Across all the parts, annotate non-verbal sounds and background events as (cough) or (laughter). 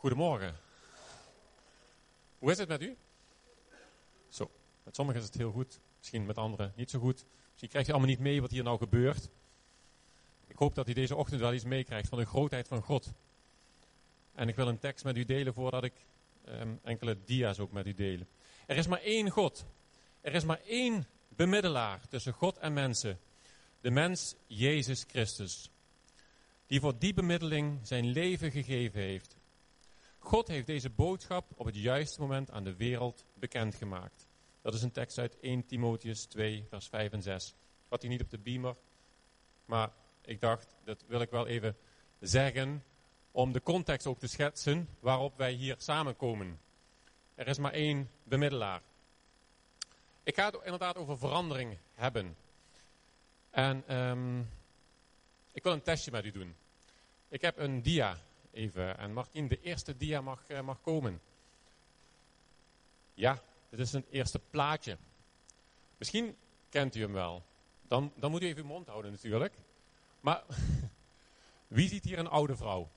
Goedemorgen. Hoe is het met u? Zo, met sommigen is het heel goed, misschien met anderen niet zo goed. Misschien krijgt u allemaal niet mee wat hier nou gebeurt. Ik hoop dat u deze ochtend wel iets meekrijgt van de grootheid van God. En ik wil een tekst met u delen voordat ik um, enkele dia's ook met u delen. Er is maar één God. Er is maar één bemiddelaar tussen God en mensen. De mens Jezus Christus. Die voor die bemiddeling zijn leven gegeven heeft. God heeft deze boodschap op het juiste moment aan de wereld bekendgemaakt. Dat is een tekst uit 1 Timotheus 2, vers 5 en 6. Had hij niet op de beamer, maar ik dacht, dat wil ik wel even zeggen, om de context ook te schetsen waarop wij hier samenkomen. Er is maar één bemiddelaar. Ik ga het inderdaad over verandering hebben. En um, ik wil een testje met u doen. Ik heb een dia even. En Martien, de eerste dia mag, uh, mag komen. Ja, dit is een eerste plaatje. Misschien kent u hem wel. Dan, dan moet u even uw mond houden natuurlijk. Maar (laughs) wie ziet hier een oude vrouw?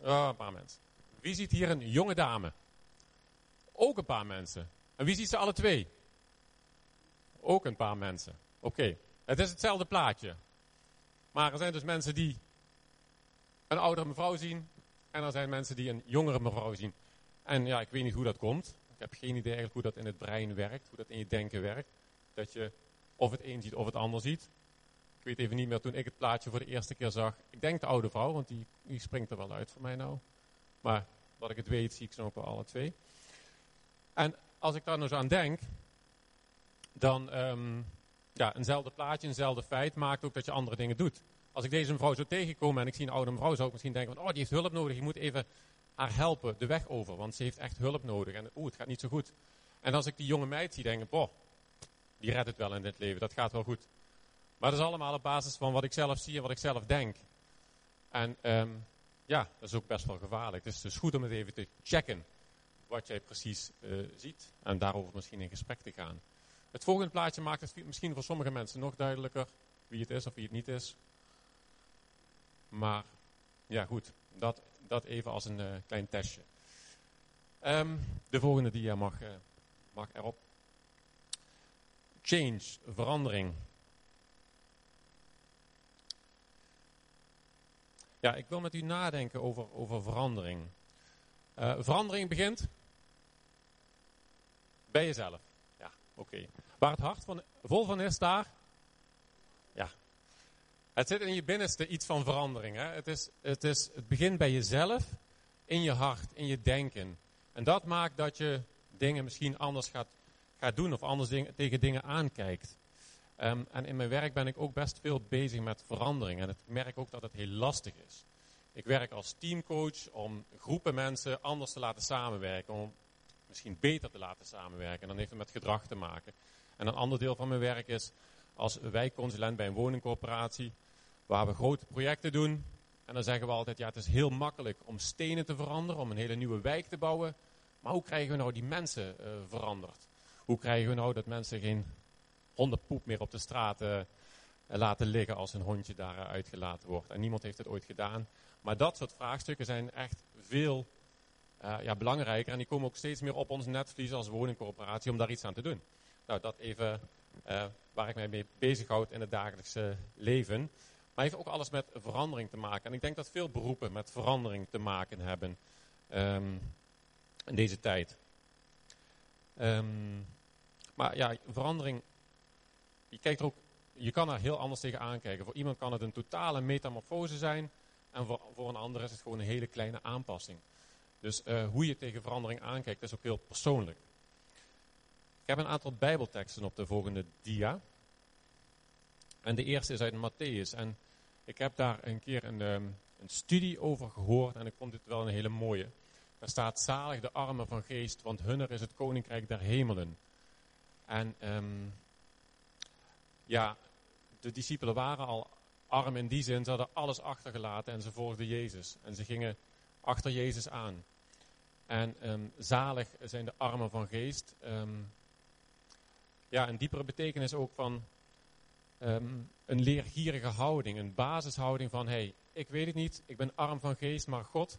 Een paar mensen. Wie ziet hier een jonge dame? Ook een paar mensen. En wie ziet ze alle twee? Ook een paar mensen. Oké, het is hetzelfde plaatje. Maar er zijn dus mensen die een oudere mevrouw zien. En er zijn mensen die een jongere mevrouw zien. En ja, ik weet niet hoe dat komt. Ik heb geen idee eigenlijk hoe dat in het brein werkt. Hoe dat in je denken werkt. Dat je of het een ziet of het ander ziet. Ik weet even niet meer toen ik het plaatje voor de eerste keer zag. Ik denk de oude vrouw, want die, die springt er wel uit voor mij nou. Maar wat ik het weet, zie ik ze ook wel alle twee. En als ik daar nou zo aan denk, dan, um, ja, eenzelfde plaatje, eenzelfde feit maakt ook dat je andere dingen doet. Als ik deze mevrouw zo tegenkom en ik zie een oude mevrouw, zou ik misschien denken van, oh, die heeft hulp nodig. Je moet even haar helpen, de weg over, want ze heeft echt hulp nodig. En oeh, het gaat niet zo goed. En als ik die jonge meid zie, denk ik, boh, die redt het wel in dit leven, dat gaat wel goed. Maar dat is allemaal op basis van wat ik zelf zie en wat ik zelf denk. En um, ja, dat is ook best wel gevaarlijk. Dus het is goed om het even te checken wat jij precies uh, ziet en daarover misschien in gesprek te gaan. Het volgende plaatje maakt het misschien voor sommige mensen nog duidelijker wie het is of wie het niet is. Maar ja, goed, dat, dat even als een uh, klein testje. Um, de volgende dia mag, uh, mag erop. Change, verandering. Ja, ik wil met u nadenken over, over verandering. Uh, verandering begint bij jezelf. Ja, oké. Waar het hart van, vol van is, daar. Het zit in je binnenste iets van verandering. Hè? Het, is, het, is, het begint bij jezelf, in je hart, in je denken. En dat maakt dat je dingen misschien anders gaat, doen of anders tegen dingen aankijkt. Um, en in mijn werk ben ik ook best veel bezig met verandering. En ik merk ook dat het heel lastig is. Ik werk als teamcoach om groepen mensen anders te laten samenwerken. Om misschien beter te laten samenwerken. En dan heeft het met gedrag te maken. En een ander deel van mijn werk is als wijkconsulent bij een woningcorporatie. Waar we grote projecten doen. En dan zeggen we altijd, ja het is heel makkelijk om stenen te veranderen. Om een hele nieuwe wijk te bouwen. Maar hoe krijgen we nou die mensen uh, veranderd? Hoe krijgen we nou dat mensen geen hondenpoep meer op de straat uh, laten liggen als een hondje daar uh, uitgelaten wordt. En niemand heeft het ooit gedaan. Maar dat soort vraagstukken zijn echt veel ja, belangrijker. En die komen ook steeds meer op ons netvlies als woningcorporatie om daar iets aan te doen. Nou, dat even waar ik mij mee bezighoud in het dagelijkse leven. Maar heeft ook alles met verandering te maken. En ik denk dat veel beroepen met verandering te maken hebben um, in deze tijd. Um, maar ja, verandering je, kijkt ook, je kan er heel anders tegen aankijken. Voor iemand kan het een totale metamorfose zijn. En voor, voor een ander is het gewoon een hele kleine aanpassing. Dus uh, hoe je tegen verandering aankijkt, is ook heel persoonlijk. Ik heb een aantal bijbelteksten op de volgende dia. En de eerste is uit Matthäus. En ik heb daar een keer een, um, een studie over gehoord en ik vond dit wel een hele mooie. Daar staat zalig de armen van geest, want hunner is het koninkrijk der hemelen. En um, ja, de discipelen waren al arm in die zin, ze hadden alles achtergelaten en ze volgden Jezus. En ze gingen achter Jezus aan. En um, zalig zijn de armen van geest. Ja, een diepere betekenis ook van ehm, een leergierige houding, een basishouding van, hey, ik weet het niet, ik ben arm van geest, maar God,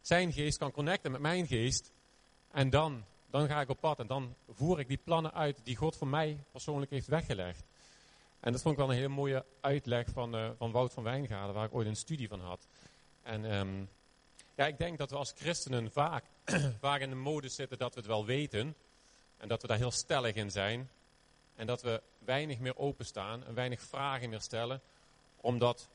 zijn geest kan connecten met mijn geest. En dan, dan ga ik op pad en dan voer ik die plannen uit die God voor mij persoonlijk heeft weggelegd. En dat vond ik wel een hele mooie uitleg van, uh, van Wout van Wijngaarden, waar ik ooit een studie van had. En um, ja, ik denk dat we als christenen vaak, (clears throat) vaak in de mode zitten dat we het wel weten. En dat we daar heel stellig in zijn. En dat we weinig meer openstaan en weinig vragen meer stellen. Omdat,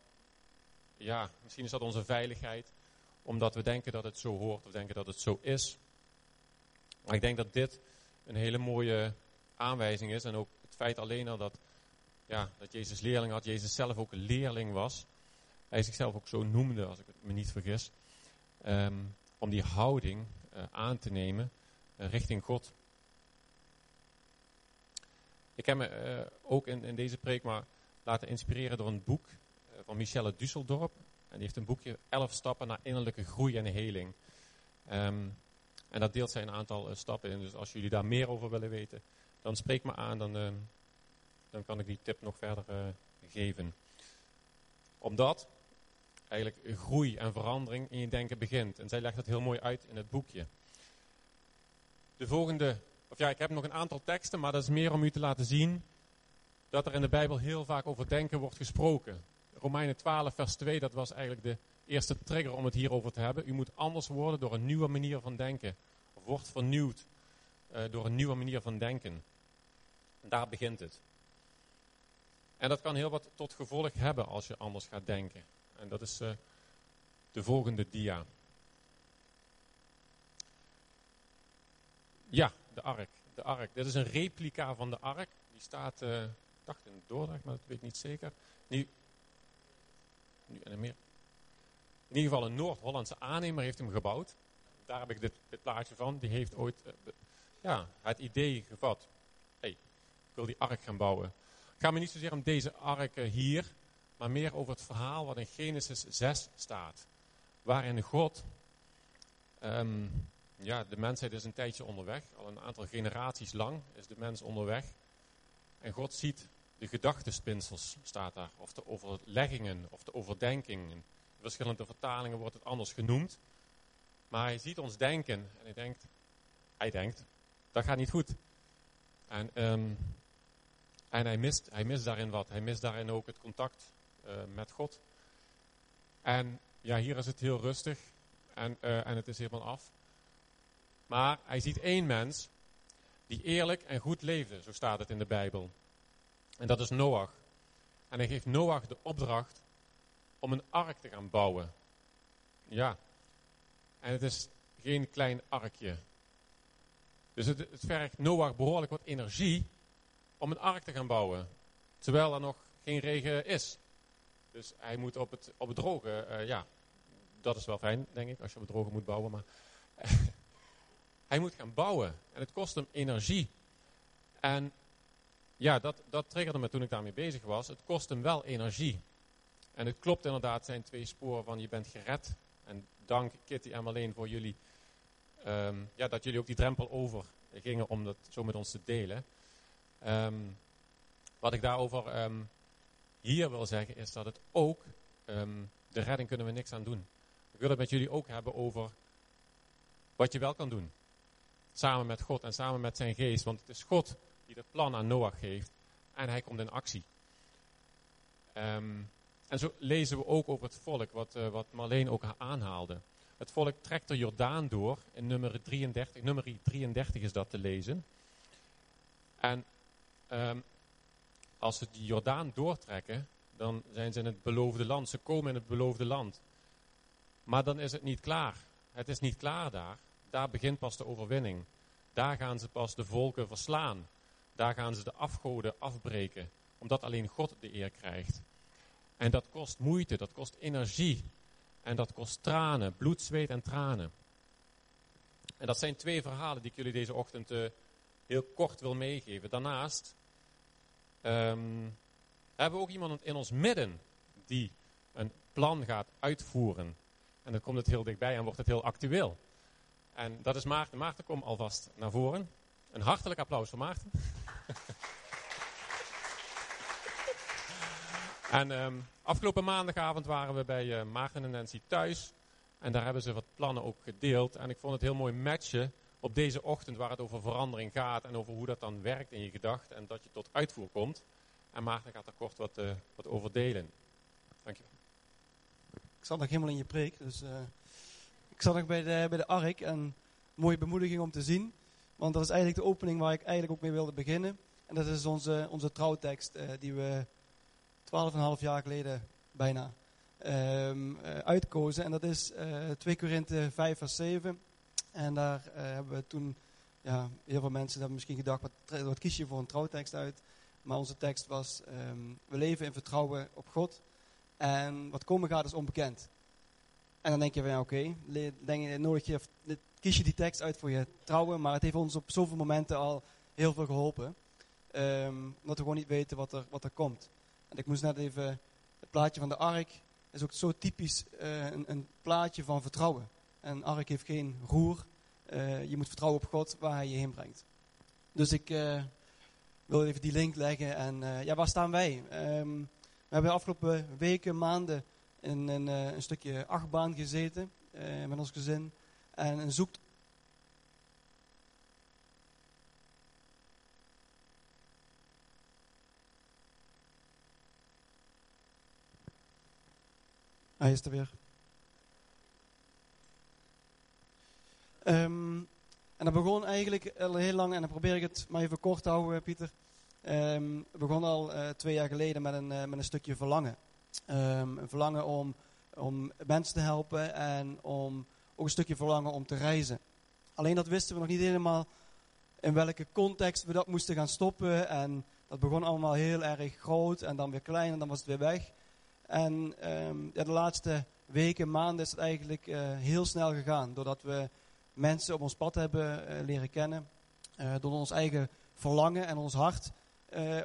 ja, misschien is dat onze veiligheid. Omdat we denken dat het zo hoort of denken dat het zo is. Maar ik denk dat dit een hele mooie aanwijzing is. En ook het feit alleen al dat, ja, dat Jezus leerling had. Jezus zelf ook leerling was. Hij zichzelf ook zo noemde, als ik me niet vergis. Um, om die houding uh, aan te nemen uh, richting God. Ik heb me uh, ook in, in, deze preek maar laten inspireren door een boek van Michelle Dusseldorp. En die heeft een boekje 11 stappen naar innerlijke groei en heling. Um, en dat deelt zij een aantal stappen in. Dus als jullie daar meer over willen weten, dan spreek me aan. Dan, ehm, dan kan ik die tip nog verder geven. Omdat eigenlijk groei en verandering in je denken begint. En zij legt dat heel mooi uit in het boekje. De volgende, of ja, ik heb nog een aantal teksten, maar dat is meer om u te laten zien dat er in de Bijbel heel vaak over denken wordt gesproken. Romeinen 12, vers 2, dat was eigenlijk de eerste trigger om het hierover te hebben. U moet anders worden door een nieuwe manier van denken. Of wordt vernieuwd uh, door een nieuwe manier van denken. En daar begint het. En dat kan heel wat tot gevolg hebben als je anders gaat denken. En dat is uh, de volgende dia. Ja, de ark. De ark. Dit is een replica van de ark. Die staat, uh, ik dacht in Dordrecht, maar dat weet ik niet zeker. Nu, nu in, in ieder geval een Noord-Hollandse aannemer heeft hem gebouwd. Daar heb ik dit, plaatje van. Die heeft ooit uh, ja, het idee gevat. hey, ik wil die ark gaan bouwen. Het gaat me niet zozeer om deze ark hier maar meer over het verhaal wat in Genesis 6 staat. Waarin God, um, ja, de mensheid is een tijdje onderweg, al een aantal generaties lang is de mens onderweg. En God ziet de gedachtenspinsels, staat daar, of de overleggingen, of de overdenkingen. In verschillende vertalingen wordt het anders genoemd. Maar hij ziet ons denken en hij denkt, hij denkt, dat gaat niet goed. En, um, en hij, mist, hij mist daarin wat. Hij mist daarin ook het contact uh, met God. En ja, hier is het heel rustig en, uh, en het is helemaal af. Maar hij ziet één mens die eerlijk en goed leefde, zo staat het in de Bijbel. En dat is Noach. En hij geeft Noach de opdracht om een ark te gaan bouwen. Ja. En het is geen klein arkje. Dus het, het vergt Noach behoorlijk wat energie om een ark te gaan bouwen. Terwijl er nog geen regen is. Dus hij moet op het, op het droge, uh, ja, dat is wel fijn, denk ik, als je op het droge moet bouwen. Maar (laughs) hij moet gaan bouwen. En het kost hem energie. En ja, dat, dat triggerde me toen ik daarmee bezig was. Het kost hem wel energie. En het klopt inderdaad, zijn twee sporen van je bent gered. En dank Kitty en Marleen voor jullie, um, ja, dat jullie ook die drempel over gingen om dat zo met ons te delen. Um, wat ik daarover um, hier wil zeggen is dat het ook, de redding kunnen we niks aan doen. Ik wil het met jullie ook hebben over wat je wel kan doen. Samen met God en samen met zijn geest. Want het is God die het plan aan Noach geeft. En hij komt in actie. Um, en zo lezen we ook over het volk, wat, uh, wat Marleen ook aanhaalde. Het volk trekt de Jordaan door. In nummer 33, nummer 33 is dat te lezen. En um, als ze die Jordaan doortrekken, dan zijn ze in het beloofde land. Ze komen in het beloofde land. Maar dan is het niet klaar. Het is niet klaar daar. Daar begint pas de overwinning. Daar gaan ze pas de volken verslaan. Daar gaan ze de afgoden afbreken. Omdat alleen God de eer krijgt. En dat kost moeite, dat kost energie. En dat kost tranen, bloed, zweet en tranen. En dat zijn twee verhalen die ik jullie deze ochtend uh, heel kort wil meegeven. Daarnaast um, hebben we ook iemand in ons midden die een plan gaat uitvoeren. En dan komt het heel dichtbij en wordt het heel actueel. En dat is Maarten. Maarten, kom alvast naar voren. Een hartelijk applaus voor Maarten. (laughs) En ehm, afgelopen maandagavond waren we bij uh, Maarten en Nancy thuis. En daar hebben ze wat plannen ook gedeeld. En ik vond het heel mooi matchen op deze ochtend waar het over verandering gaat. En over hoe dat dan werkt in je gedachten. En dat je tot uitvoer komt. En Maarten gaat daar kort wat, uh, wat over delen. Dankjewel. Ik zat nog helemaal in je preek. Dus uh, ik zat nog bij de, bij de ARK. En mooie bemoediging om te zien. Want dat is eigenlijk de opening waar ik eigenlijk ook mee wilde beginnen. En dat is onze, onze trouwtekst die we 12,5 jaar geleden bijna um, uh, uitkozen. En dat is uh, 2 Korinthe 5 vers 7. En daar uh, hebben we toen, ja, heel veel mensen hebben misschien gedacht, wat, wat kies je voor een trouwtekst uit? Maar onze tekst was, um, we leven in vertrouwen op God. En wat komen gaat is onbekend. En dan denk je van, ja oké, okay, nodig je, kies je die tekst uit voor je trouwen. Maar het heeft ons op zoveel momenten al heel veel geholpen. Um, omdat we gewoon niet weten wat er, wat er komt. En ik moest net even, het plaatje van de ark is ook zo typisch uh, een, een, plaatje van vertrouwen. Een ark heeft geen roer. Uh, je moet vertrouwen op God waar hij je heen brengt. Dus ik uh, wil even die link leggen. En ja, waar staan wij? Um, we hebben de afgelopen weken, maanden in een, een stukje achtbaan gezeten met ons gezin. En een zoekt Hij is er weer. Um, en dat begon eigenlijk al heel lang, en dan probeer ik het maar even kort te houden, Pieter. Um, begon al uh, twee jaar geleden met een, met een stukje verlangen. Um, een verlangen om, om mensen te helpen en om, ook een stukje verlangen om te reizen. Alleen dat wisten we nog niet helemaal in welke context we dat moesten gaan stoppen. En dat begon allemaal heel erg groot en dan weer klein en dan was het weer weg. En um, ja, de laatste weken, maanden is het eigenlijk uh, heel snel gegaan. Doordat we mensen op ons pad hebben uh, leren kennen. Uh, door ons eigen verlangen en ons hart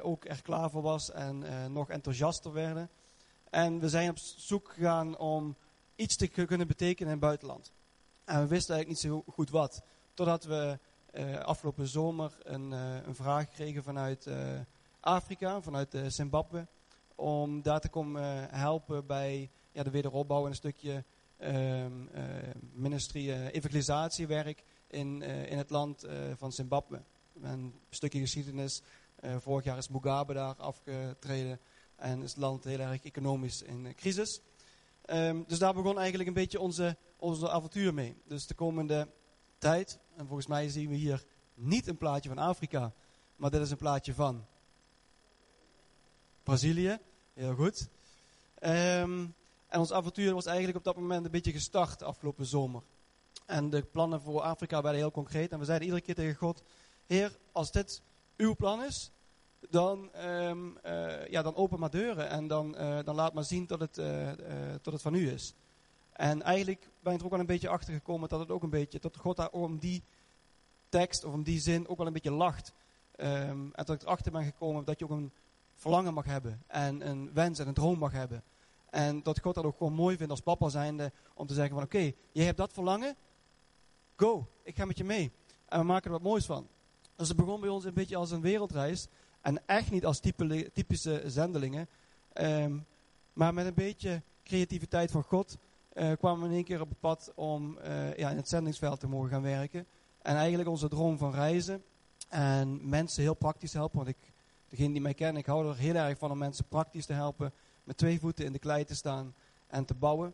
ook er klaar voor was en nog enthousiaster werden. En we zijn op zoek gegaan om iets te kunnen betekenen in het buitenland. En we wisten eigenlijk niet zo goed wat. Totdat we afgelopen zomer een, een, vraag kregen vanuit Afrika, vanuit Zimbabwe om daar te komen helpen bij ja, de wederopbouw en een stukje ministerie, uh, evangelisatiewerk in, in het land van Zimbabwe. Een stukje geschiedenis. vorig jaar is Mugabe daar afgetreden en is het land heel erg economisch in crisis. Um, dus daar begon eigenlijk een beetje onze, onze avontuur mee. Dus de komende tijd, en volgens mij zien we hier niet een plaatje van Afrika, maar dit is een plaatje van Brazilië. Heel goed. Um, en ons avontuur was eigenlijk op dat moment een beetje gestart afgelopen zomer. En de plannen voor Afrika werden heel concreet. En we zeiden iedere keer tegen God: Heer, als dit uw plan is, dan, um, uh, ja, dan open maar deuren. En dan, uh, dan laat maar zien dat het, uh, het van u is. En eigenlijk ben ik er ook wel een beetje achter gekomen dat het ook een beetje, dat God daar om die tekst of om die zin ook wel een beetje lacht. Um, en dat ik erachter ben gekomen dat je ook een verlangen mag hebben. En een wens en een droom mag hebben. En dat God dat ook gewoon mooi vindt als papa zijnde. Om te zeggen van oké, je hebt dat verlangen. Go, ik ga met je mee. En we maken er wat moois van. Dus het begon bij ons een beetje als een wereldreis. En echt niet als typische zendelingen. Um, maar met een beetje creativiteit van God uh, kwamen we in één keer op het pad om uh, ja, in het zendingsveld te mogen gaan werken. En eigenlijk onze droom van reizen. En mensen heel praktisch helpen. Want ik degene die mij kennen, ik hou er heel erg van om mensen praktisch te helpen. Met twee voeten in de klei te staan en te bouwen.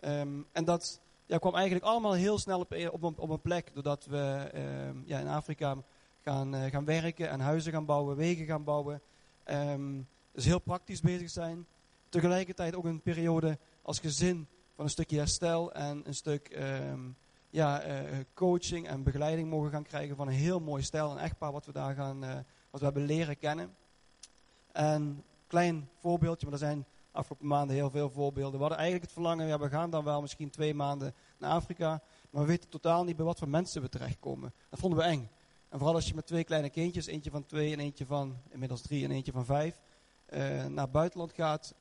Um, en dat ja, kwam eigenlijk allemaal heel snel op, op, op een plek. Doordat we um, ja, in Afrika gaan, uh, gaan werken en huizen gaan bouwen, wegen gaan bouwen. Um, dus heel praktisch bezig zijn. Tegelijkertijd ook een periode als gezin van een stukje herstel en een stuk ja, uh, coaching en begeleiding mogen gaan krijgen van een heel mooi stijl. Een echtpaar wat we daar gaan, uh, wat we hebben leren kennen. En klein voorbeeldje, maar er zijn afgelopen maanden heel veel voorbeelden. We hadden eigenlijk het verlangen, we gaan dan wel misschien twee maanden naar Afrika, maar we weten totaal niet bij wat voor mensen we terechtkomen. Dat vonden we eng. En vooral als je met twee kleine kindjes, eentje van twee en eentje van inmiddels drie en eentje van vijf, uh, naar buitenland gaat,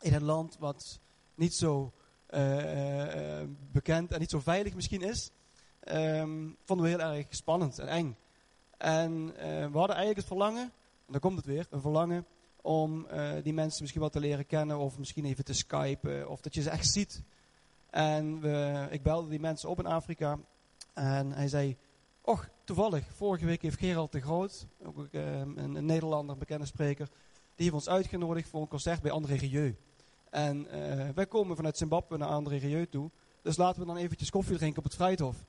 in een land wat niet zo uh, uh, bekend en niet zo veilig misschien is, um, vonden we heel erg spannend en eng. En we hadden eigenlijk het verlangen, en dan komt het weer, een verlangen om eh, die mensen misschien wat te leren kennen of misschien even te skypen of dat je ze echt ziet. En we, ik belde die mensen op in Afrika en hij zei, och, toevallig, vorige week heeft Gerald de Groot, ook eh, een, een Nederlander, bekende spreker, die heeft ons uitgenodigd voor een concert bij André Rieu. En uh, wij komen vanuit Zimbabwe naar André Rieu toe, dus laten we dan eventjes koffie drinken op het Vrijthof.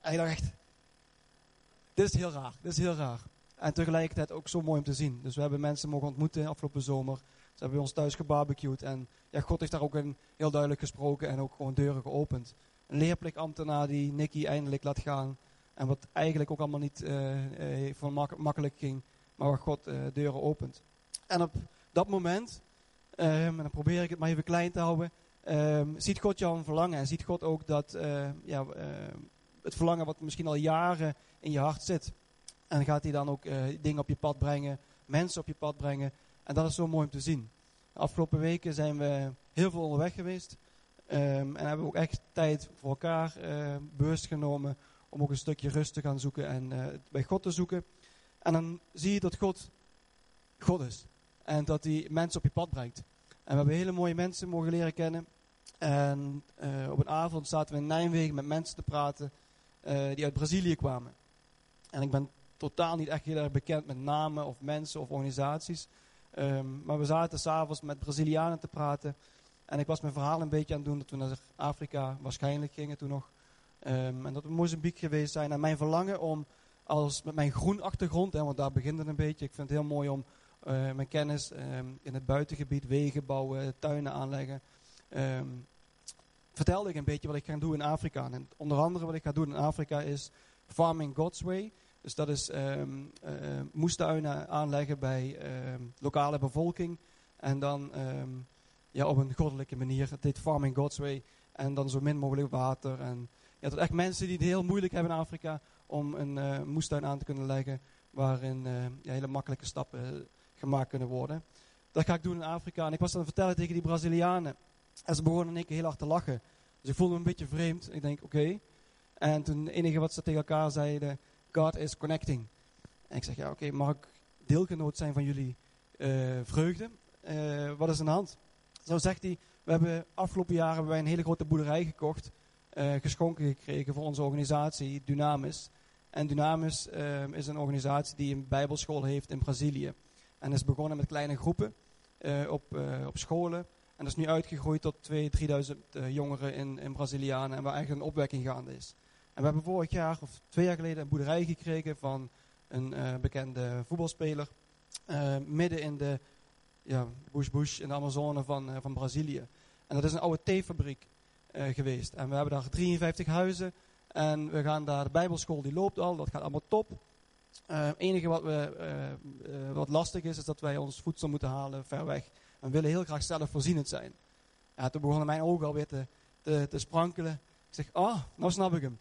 En ik dacht echt, dit is heel raar, dit is heel raar. En tegelijkertijd ook zo mooi om te zien. Dus we hebben mensen mogen ontmoeten afgelopen zomer. Ze hebben bij ons thuis gebarbecued. En ja, God heeft daar ook een, heel duidelijk gesproken en ook gewoon deuren geopend. Een leerplichtambtenaar die Nicky eindelijk laat gaan. En wat eigenlijk ook allemaal niet uh, uh, van mak makkelijk ging. Maar waar God uh, deuren opent. En op dat moment, um, en dan probeer ik het maar even klein te houden. Um, ziet God jouw verlangen. En ziet God ook dat ja, het verlangen wat misschien al jaren in je hart zit. En gaat hij dan ook dingen op je pad brengen, mensen op je pad brengen. En dat is zo mooi om te zien. De afgelopen weken zijn we heel veel onderweg geweest. Um, en hebben we ook echt tijd voor elkaar uh, bewust genomen om ook een stukje rust te gaan zoeken en uh, bij God te zoeken. En dan zie je dat God God is. En dat hij mensen op je pad brengt. En we hebben hele mooie mensen mogen leren kennen. En op een avond zaten we in Nijmegen met mensen te praten die uit Brazilië kwamen. En ik ben totaal niet echt heel erg bekend met namen of mensen of organisaties. Um, maar we zaten s'avonds met Brazilianen te praten. En ik was mijn verhaal een beetje aan het doen dat we naar Afrika waarschijnlijk gingen toen nog. Um, en dat we Mozambique geweest zijn. En mijn verlangen om als met mijn groen achtergrond, hè, want daar begint het een beetje. Ik vind het heel mooi om uh, mijn kennis um, in het buitengebied, wegen bouwen, tuinen aanleggen. vertelde ik een beetje wat ik ga doen in Afrika. En onder andere wat ik ga doen in Afrika is Farming God's Way. Dus dat is um, moestuinen aanleggen bij lokale bevolking. En dan ja, op een goddelijke manier. Heet Farming God's Way. En dan zo min mogelijk water. En ja, tot echt mensen die het heel moeilijk hebben in Afrika om een uh, moestuin aan te kunnen leggen. Waarin ja, hele makkelijke stappen gemaakt kunnen worden. Dat ga ik doen in Afrika. En ik was dan vertellen tegen die Brazilianen. En ze begonnen in één keer heel hard te lachen. Dus ik voelde me een beetje vreemd. Ik denk, oké. En toen het enige wat ze tegen elkaar zeiden God is connecting. En ik zeg, ja oké, mag ik deelgenoot zijn van jullie uh, vreugde? Wat is aan de hand? Zo zegt hij, we hebben afgelopen jaren een hele grote boerderij gekocht, uh, geschonken gekregen voor onze organisatie Dynamis. En Dynamis is een organisatie die een bijbelschool heeft in Brazilië. En is begonnen met kleine groepen op, op scholen. En dat is nu uitgegroeid tot 2.000, 3.000 jongeren in, in Brazilianen. En waar eigenlijk een opwekking gaande is. En we hebben vorig jaar of twee jaar geleden een boerderij gekregen van een bekende voetbalspeler. Midden in de ja, bush bush in de Amazone van, van Brazilië. En dat is een oude theefabriek geweest. En we hebben daar 53 huizen. En we gaan daar, de bijbelschool die loopt al, dat gaat allemaal top. Het enige wat, we, wat lastig is, is dat wij ons voedsel moeten halen ver weg. En we willen heel graag zelfvoorzienend zijn. Ja, toen begonnen mijn ogen alweer te, te, te sprankelen. Ik zeg, ah, oh, nou snap ik hem.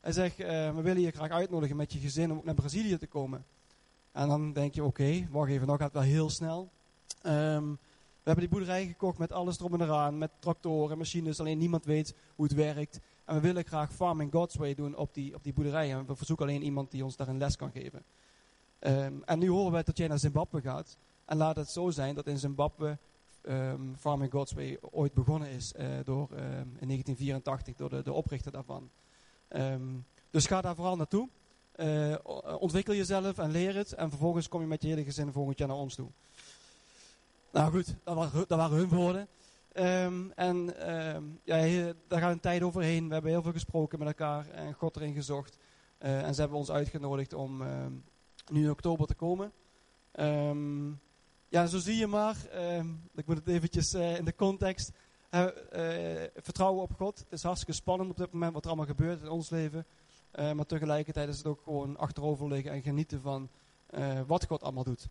Hij zegt, we willen je graag uitnodigen met je gezin om naar Brazilië te komen. En dan denk je, oké, okay, wacht even, nou gaat wel heel snel. Um, we hebben die boerderij gekocht met alles erop en eraan, met tractoren, machines, alleen niemand weet hoe het werkt. En we willen graag Farming God's Way doen op die, op die boerderij. En we verzoeken alleen iemand die ons daar een les kan geven. Um, en nu horen wij dat jij naar Zimbabwe gaat. En laat het zo zijn dat in Zimbabwe um, Farming God's Way ooit begonnen is uh, door, in 1984 door de, de oprichter daarvan. Dus ga daar vooral naartoe. Uh, ontwikkel jezelf en leer het. En vervolgens kom je met je hele gezin volgend jaar naar ons toe. Nou goed, dat waren, dat waren hun woorden. Um, en um, ja, daar gaat een tijd overheen. We hebben heel veel gesproken met elkaar en God erin gezocht. Uh, en ze hebben ons uitgenodigd om nu in oktober te komen. ja, zo zie je maar. ik moet het eventjes uh, in de context. Uh, vertrouwen op God. Het is hartstikke spannend op dit moment wat er allemaal gebeurt in ons leven. Maar tegelijkertijd is het ook gewoon achterover liggen en genieten van wat God allemaal doet.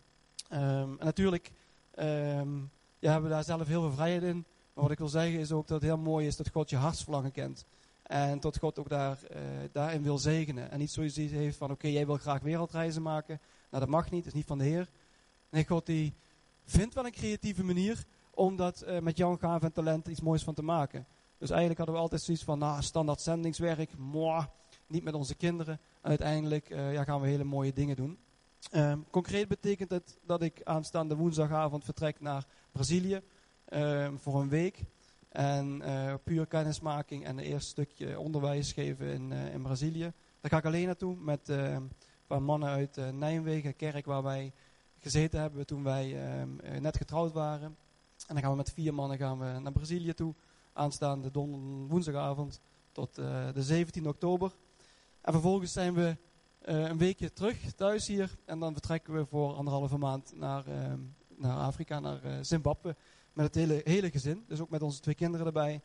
En natuurlijk um, ja, hebben daar zelf heel veel vrijheid in. Maar wat ik wil zeggen is ook dat het heel mooi is dat God je hartsverlangen kent. En dat God ook daar, daarin wil zegenen. En niet zoiets heeft van, oké, jij wil graag wereldreizen maken. Nou, dat mag niet, dat is niet van de Heer. Nee, God die vindt wel een creatieve manier om dat uh, met jouw gaven en talent iets moois van te maken. Dus eigenlijk hadden we altijd zoiets van, nou, standaard zendingswerk, moi, niet met onze kinderen. En uiteindelijk uh, ja, gaan we hele mooie dingen doen. Ehm, concreet betekent het dat ik aanstaande woensdagavond vertrek naar Brazilië ehm, voor een week. En uh, puur kennismaking en een eerste stukje onderwijs geven in, uh, in Brazilië. Daar ga ik alleen naartoe met uh, mannen uit uh, Nijmegen, kerk waar wij gezeten hebben toen wij net getrouwd waren. En dan gaan we met vier mannen gaan we naar Brazilië toe. Aanstaande woensdagavond tot de 17 oktober. En vervolgens zijn we een weekje terug thuis hier. En dan vertrekken we voor anderhalve maand naar, naar Afrika, naar Zimbabwe met het hele, hele gezin. Dus ook met onze twee kinderen erbij.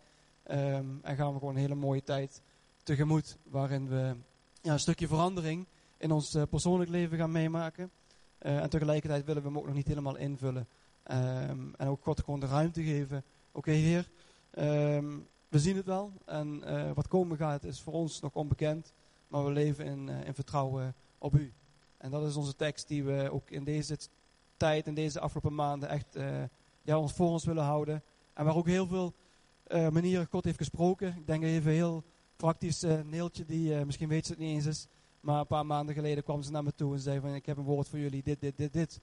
Um, en gaan we gewoon een hele mooie tijd tegemoet. Waarin we ja, een stukje verandering in ons uh, persoonlijk leven gaan meemaken. En tegelijkertijd willen we hem ook nog niet helemaal invullen. Um, en ook God gewoon de ruimte geven. Oké Heer, we zien het wel. En wat komen gaat is voor ons nog onbekend. Maar we leven in, in vertrouwen op u. En dat is onze tekst die we ook in deze tijd, in deze afgelopen maanden echt ja, ons voor ons willen houden. En waar ook heel veel uh, manieren God heeft gesproken. Ik denk even heel praktisch, uh, Neeltje, die uh, misschien weet ze het niet eens is. Maar een paar maanden geleden kwam ze naar me toe en zei van ik heb een woord voor jullie, dit, dit, dit, dit.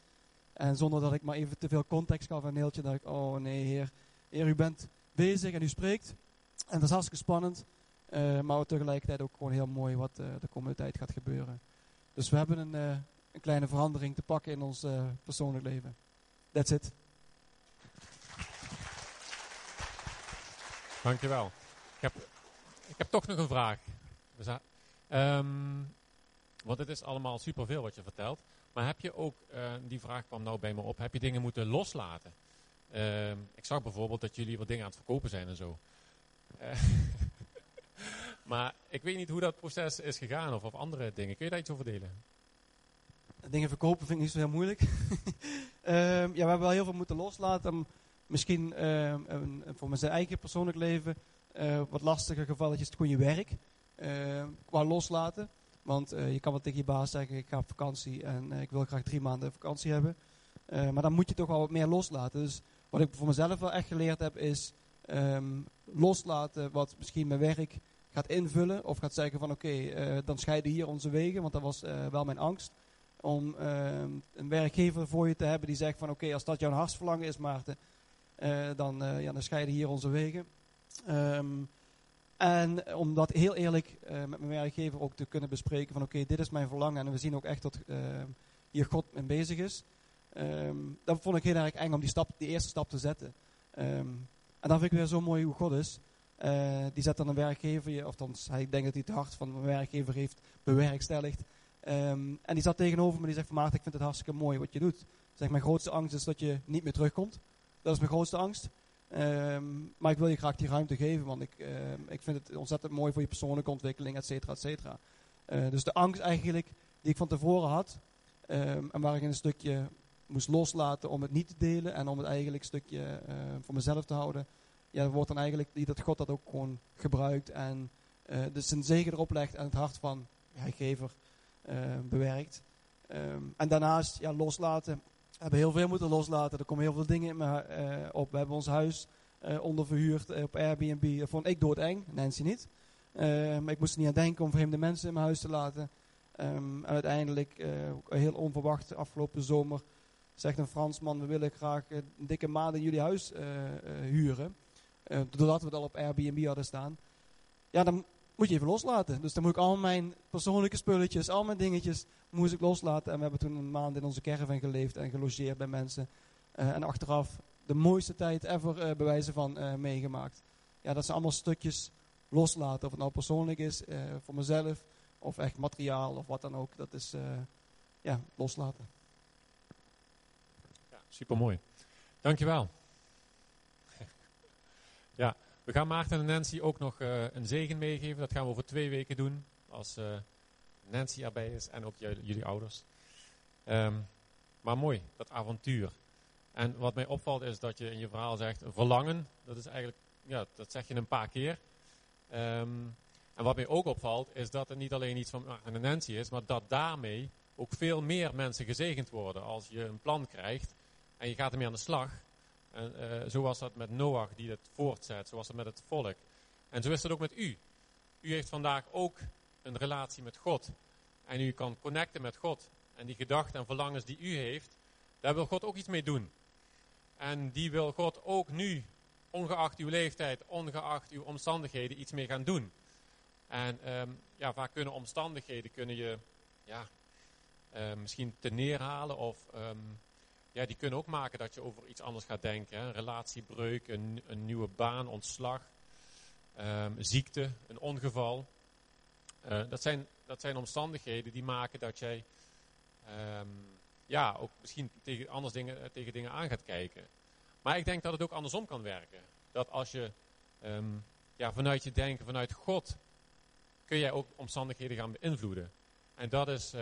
En zonder dat ik maar even te veel context gaf aan Neeltje, dacht ik, oh nee heer, heer u bent bezig en u spreekt. En dat is hartstikke spannend. Maar tegelijkertijd ook gewoon heel mooi wat de komende tijd gaat gebeuren. Dus we hebben een, een kleine verandering te pakken in ons persoonlijk leven. That's it. Dankjewel. Ik heb, ik heb toch nog een vraag. Um, want het is allemaal superveel wat je vertelt. Maar heb je ook, uh, die vraag kwam nou bij me op, heb je dingen moeten loslaten? Uh, ik zag bijvoorbeeld dat jullie wat dingen aan het verkopen zijn en zo. Maar ik weet niet hoe dat proces is gegaan of, of andere dingen. Kun je daar iets over delen? Dingen verkopen vind ik niet zo heel moeilijk. (laughs) Ehm, ja, we hebben wel heel veel moeten loslaten misschien een, voor mijn eigen persoonlijk leven uh, wat lastiger gevalletjes gewoon je werk uh, qua loslaten. Want uh, je kan wel tegen je baas zeggen, ik ga op vakantie en ik wil graag drie maanden vakantie hebben. maar dan moet je toch wel wat meer loslaten. Dus wat ik voor mezelf wel echt geleerd heb is loslaten wat misschien mijn werk gaat invullen. Of gaat zeggen van oké, okay, dan scheiden hier onze wegen. Want dat was wel mijn angst. Om ehm, een werkgever voor je te hebben die zegt van oké, als dat jouw hartsverlangen is Maarten dan, ja, dan scheiden hier onze wegen. Um, en om dat heel eerlijk met mijn werkgever ook te kunnen bespreken van oké, dit is mijn verlangen en we zien ook echt dat hier God mee bezig is. Um, dat vond ik heel erg eng om die, stap, die eerste stap te zetten. En dan vind ik weer zo mooi hoe God is. Die zet dan een werkgever, of dan, hij dat hij het hart van mijn werkgever heeft bewerkstelligd. en die zat tegenover me die zegt van Maarten, ik vind het hartstikke mooi wat je doet. Zeg, mijn grootste angst is dat je niet meer terugkomt. Dat is mijn grootste angst. Um, maar ik wil je graag die ruimte geven, want ik, uh, ik vind het ontzettend mooi voor je persoonlijke ontwikkeling, et cetera, et cetera. Uh, dus de angst eigenlijk die ik van tevoren had, en waar ik een stukje moest loslaten om het niet te delen en om het eigenlijk een stukje voor mezelf te houden, ja, wordt dan eigenlijk dat God dat ook gewoon gebruikt en dus zijn zegen erop legt en het hart van ja, gever bewerkt. Um, en daarnaast ja, loslaten we hebben heel veel moeten loslaten. Er komen heel veel dingen uh, op. We hebben ons huis uh, onderverhuurd uh, op Airbnb. Dat vond ik doodeng, Nancy niet. maar ik moest er niet aan denken om vreemde mensen in mijn huis te laten. Um, en uiteindelijk, heel onverwacht, afgelopen zomer, zegt een Fransman, we willen graag een dikke maand in jullie huis huren. Doordat we al op Airbnb hadden staan. Ja, dan moet je even loslaten. Dus dan moet ik al mijn persoonlijke spulletjes, al mijn dingetjes, moest ik loslaten. En we hebben toen een maand in onze caravan geleefd en gelogeerd bij mensen. Uh, en achteraf de mooiste tijd ever uh, bewijzen van meegemaakt. Ja, dat zijn allemaal stukjes loslaten. Of het nou persoonlijk is, voor mezelf, of echt materiaal, of wat dan ook. Dat is, ja, loslaten. Ja, supermooi. Dankjewel. Ja. We gaan Maarten en Nancy ook nog uh, een zegen meegeven. Dat gaan we over twee weken doen. Als uh, Nancy erbij is en ook jullie, ouders. Um, maar mooi, dat avontuur. En wat mij opvalt is dat je in je verhaal zegt verlangen. Dat is eigenlijk, ja, dat zeg je een paar keer. Um, en wat mij ook opvalt is dat het niet alleen iets van Maarten en Nancy is. Maar dat daarmee ook veel meer mensen gezegend worden. Als je een plan krijgt en je gaat ermee aan de slag en uh, zo was dat met Noach die het voortzet, zo was het met het volk. En zo is het ook met u. U heeft vandaag ook een relatie met God. En u kan connecten met God en die gedachten en verlangens die u heeft, daar wil God ook iets mee doen. En die wil God ook nu, ongeacht uw leeftijd, ongeacht uw omstandigheden, iets mee gaan doen. En ehm, ja, vaak kunnen omstandigheden kunnen je ja, uh, misschien te neerhalen of ehm, ja, die kunnen ook maken dat je over iets anders gaat denken. Hè? Een relatiebreuk, een, een, nieuwe baan, ontslag, ehm, ziekte, een ongeval. Uh, dat, zijn, dat zijn omstandigheden die maken dat jij ja, ook misschien tegen, anders dingen, eh, tegen dingen aan gaat kijken. Maar ik denk dat het ook andersom kan werken. Dat als je ja, vanuit je denken, vanuit God, kun jij ook omstandigheden gaan beïnvloeden. En dat is,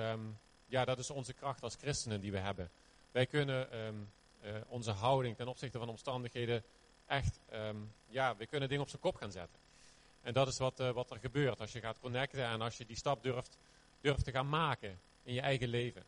ja, dat is onze kracht als christenen die we hebben. Wij kunnen um, uh, onze houding ten opzichte van omstandigheden echt, um, ja, we kunnen dingen op zijn kop gaan zetten. En dat is wat, uh, wat er gebeurt als je gaat connecten en als je die stap durft, durft te gaan maken in je eigen leven.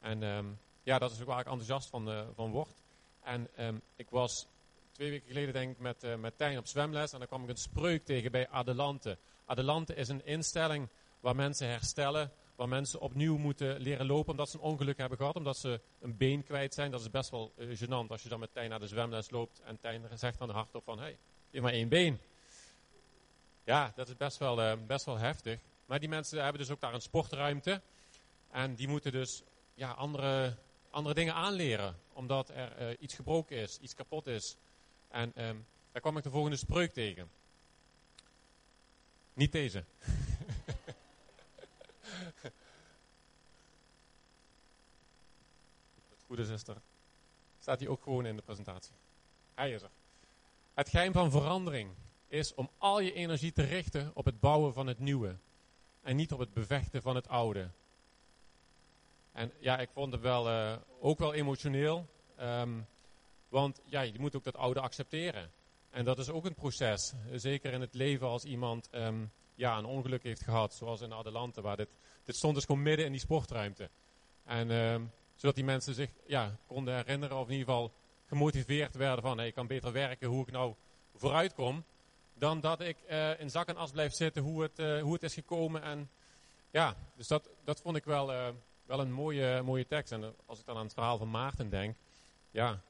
En ja, dat is ook waar ik enthousiast van, uh, van word. En ik was twee weken geleden denk ik met, met Tijn op zwemles en dan kwam ik een spreuk tegen bij Adelante. Adelante is een instelling waar mensen herstellen, waar mensen opnieuw moeten leren lopen omdat ze een ongeluk hebben gehad, omdat ze een been kwijt zijn. Dat is best wel uh, gênant als je dan met Tijn naar de zwemles loopt en Tijn zegt dan hardop van, hé, hey, je hebt maar één been. Ja, dat is best wel, uh, best wel heftig. Maar die mensen hebben dus ook daar een sportruimte en die moeten dus ja, andere, andere dingen aanleren, omdat er uh, iets gebroken is, iets kapot is. En um, daar kwam ik de volgende spreuk tegen. Niet deze. (laughs) goede is, is er. Staat hij ook gewoon in de presentatie. Hij is er. Het geheim van verandering is om al je energie te richten op het bouwen van het nieuwe. En niet op het bevechten van het oude. En ja, ik vond het wel, uh, ook wel emotioneel. Um, want ja, je moet ook dat oude accepteren. En dat is ook een proces. Zeker in het leven als iemand um, ja, een ongeluk heeft gehad. Zoals in Adelante. Waar dit, dit stond dus gewoon midden in die sportruimte. En um, zodat die mensen zich ja, konden herinneren. Of in ieder geval gemotiveerd werden van. Hey, ik kan beter werken hoe ik nou vooruit kom. Dan dat ik uh, in zak en as blijf zitten hoe het, uh, hoe het is gekomen. En ja, dus dat, dat vond ik wel, uh, wel een mooie, mooie tekst. En als ik dan aan het verhaal van Maarten denk. Ja,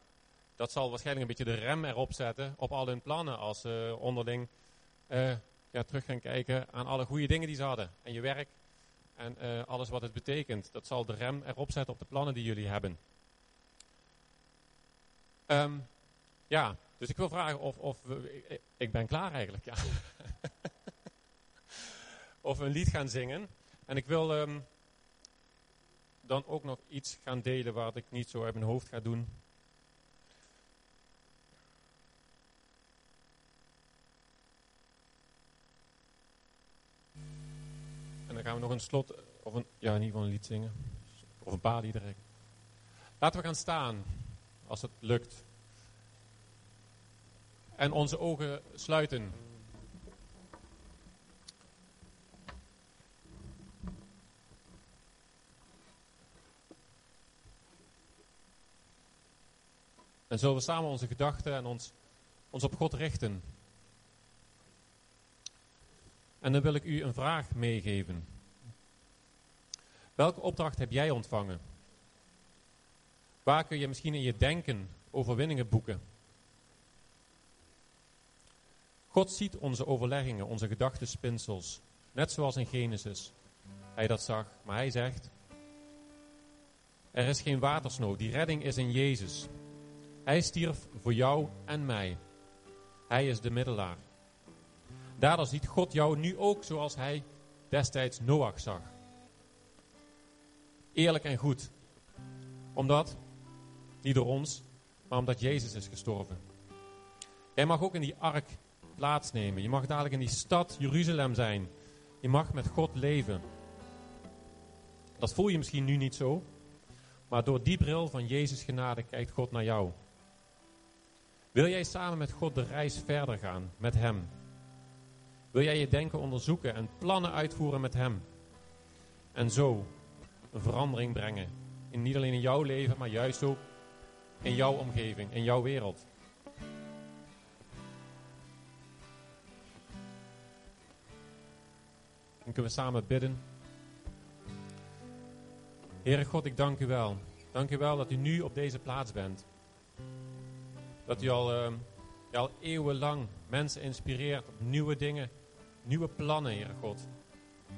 dat zal waarschijnlijk een beetje de rem erop zetten op al hun plannen als ze onderling ja, terug gaan kijken aan alle goede dingen die ze hadden. En je werk en uh, alles wat het betekent. Dat zal de rem erop zetten op de plannen die jullie hebben. Um, ja, dus ik wil vragen of, of we, ik, ben klaar eigenlijk, ja. (laughs) of we een lied gaan zingen. En ik wil um, dan ook nog iets gaan delen waar ik niet zo uit mijn hoofd ga doen. Dan gaan we nog een slot, of een, ja, in ieder geval een lied zingen. Of een paar liederen. Laten we gaan staan, als het lukt. En onze ogen sluiten. En zullen we samen onze gedachten en ons, ons op God richten. En dan wil ik u een vraag meegeven. Welke opdracht heb jij ontvangen? Waar kun je misschien in je denken overwinningen boeken? God ziet onze overleggingen, onze gedachtenspinsels, net zoals in Genesis. Hij dat zag, maar hij zegt: Er is geen watersnood, die redding is in Jezus. Hij stierf voor jou en mij. Hij is de middelaar. Daardoor ziet God jou nu ook zoals hij destijds Noach zag. Eerlijk en goed. Omdat, niet door ons, maar omdat Jezus is gestorven. Jij mag ook in die ark plaatsnemen. Je mag dadelijk in die stad Jeruzalem zijn. Je mag met God leven. Dat voel je misschien nu niet zo. Maar door die bril van Jezus genade kijkt God naar jou. Wil jij samen met God de reis verder gaan, met Hem? Wil jij je denken onderzoeken en plannen uitvoeren met Hem? En zo een verandering brengen. In, niet alleen in jouw leven, maar juist ook in jouw omgeving, in jouw wereld. Dan kunnen we samen bidden. Heere God, ik dank u wel. Dank u wel dat u nu op deze plaats bent. Dat u al, uh, al eeuwenlang mensen inspireert op nieuwe dingen, nieuwe plannen, Heere God.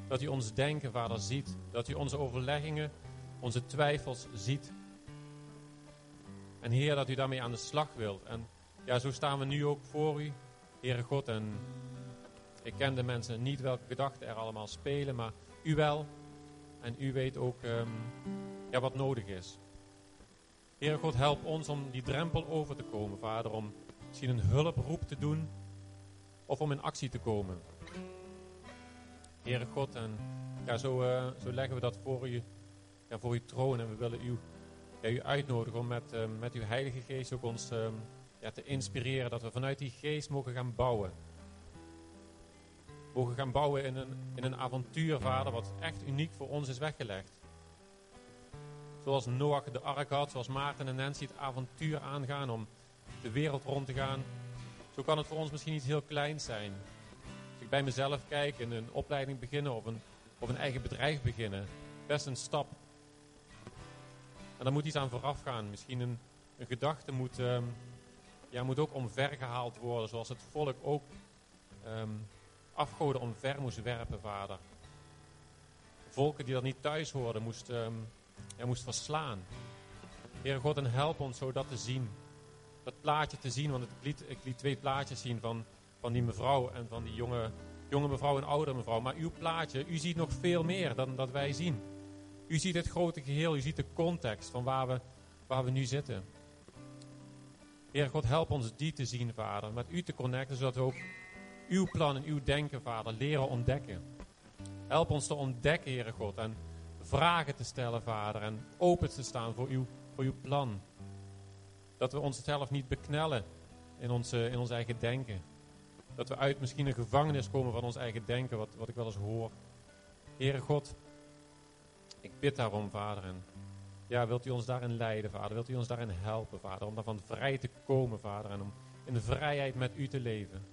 Dat u ons denken, Vader, ziet. Dat u onze overleggingen, onze twijfels ziet. En Heer, dat u daarmee aan de slag wilt. En ja, zo staan we nu ook voor u, Heere God. En ik ken de mensen niet welke gedachten er allemaal spelen, maar u wel. En u weet ook um, ja, wat nodig is. Heere God, help ons om die drempel over te komen, Vader. Om misschien een hulproep te doen of om in actie te komen. Heere God, en ja, zo, uh, zo leggen we dat voor u, ja, voor uw troon. En we willen u, ja, u uitnodigen om met, uh, met uw Heilige Geest ook ons uh, ja, te inspireren. Dat we vanuit die geest mogen gaan bouwen. Mogen gaan bouwen in een, in een avontuur, Vader, wat echt uniek voor ons is weggelegd. Zoals Noach de ark had, zoals Maarten en Nancy het avontuur aangaan om de wereld rond te gaan. Zo kan het voor ons misschien iets heel kleins zijn. Als ik bij mezelf kijk en een opleiding beginnen of een, of een eigen bedrijf beginnen. Best een stap. En daar moet iets aan vooraf gaan. Misschien een, een gedachte moet, um, ja, moet ook omvergehaald worden. Zoals het volk ook um, afgoden omver moest werpen, vader. Volken die dat niet thuis hoorden, moest, um, ja, moest verslaan. Heer God, en help ons zo dat te zien. Dat plaatje te zien, want ik liet, ik liet twee plaatjes zien van, van die mevrouw en van die jonge, jonge mevrouw en oudere mevrouw. Maar uw plaatje, u ziet nog veel meer dan dat wij zien. U ziet het grote geheel, u ziet de context van waar we, waar we nu zitten. Heer God, help ons die te zien, Vader. Met u te connecten, zodat we ook uw plan en uw denken, Vader, leren ontdekken. Help ons te ontdekken, Heere God, en vragen te stellen, Vader, en open te staan voor uw, voor uw plan. Dat we onszelf niet beknellen in, onze, in ons eigen denken. Dat we uit misschien een gevangenis komen van ons eigen denken, wat, wat ik wel eens hoor. Heere God, ik bid daarom, Vader, en ja, wilt u ons daarin leiden, Vader? Wilt u ons daarin helpen, Vader, om daarvan vrij te komen, Vader, en om in de vrijheid met u te leven?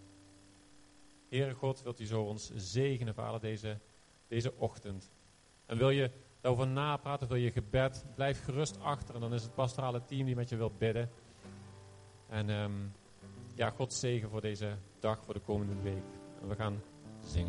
Heere God, wilt u zo ons zegenen, Vader, deze, deze ochtend. En wil je daarover napraten, wil je gebed, blijf gerust achter. En dan is het pastorale team die met je wil bidden. En um, ja, God zegen voor deze dag, voor de komende week. En we gaan zingen.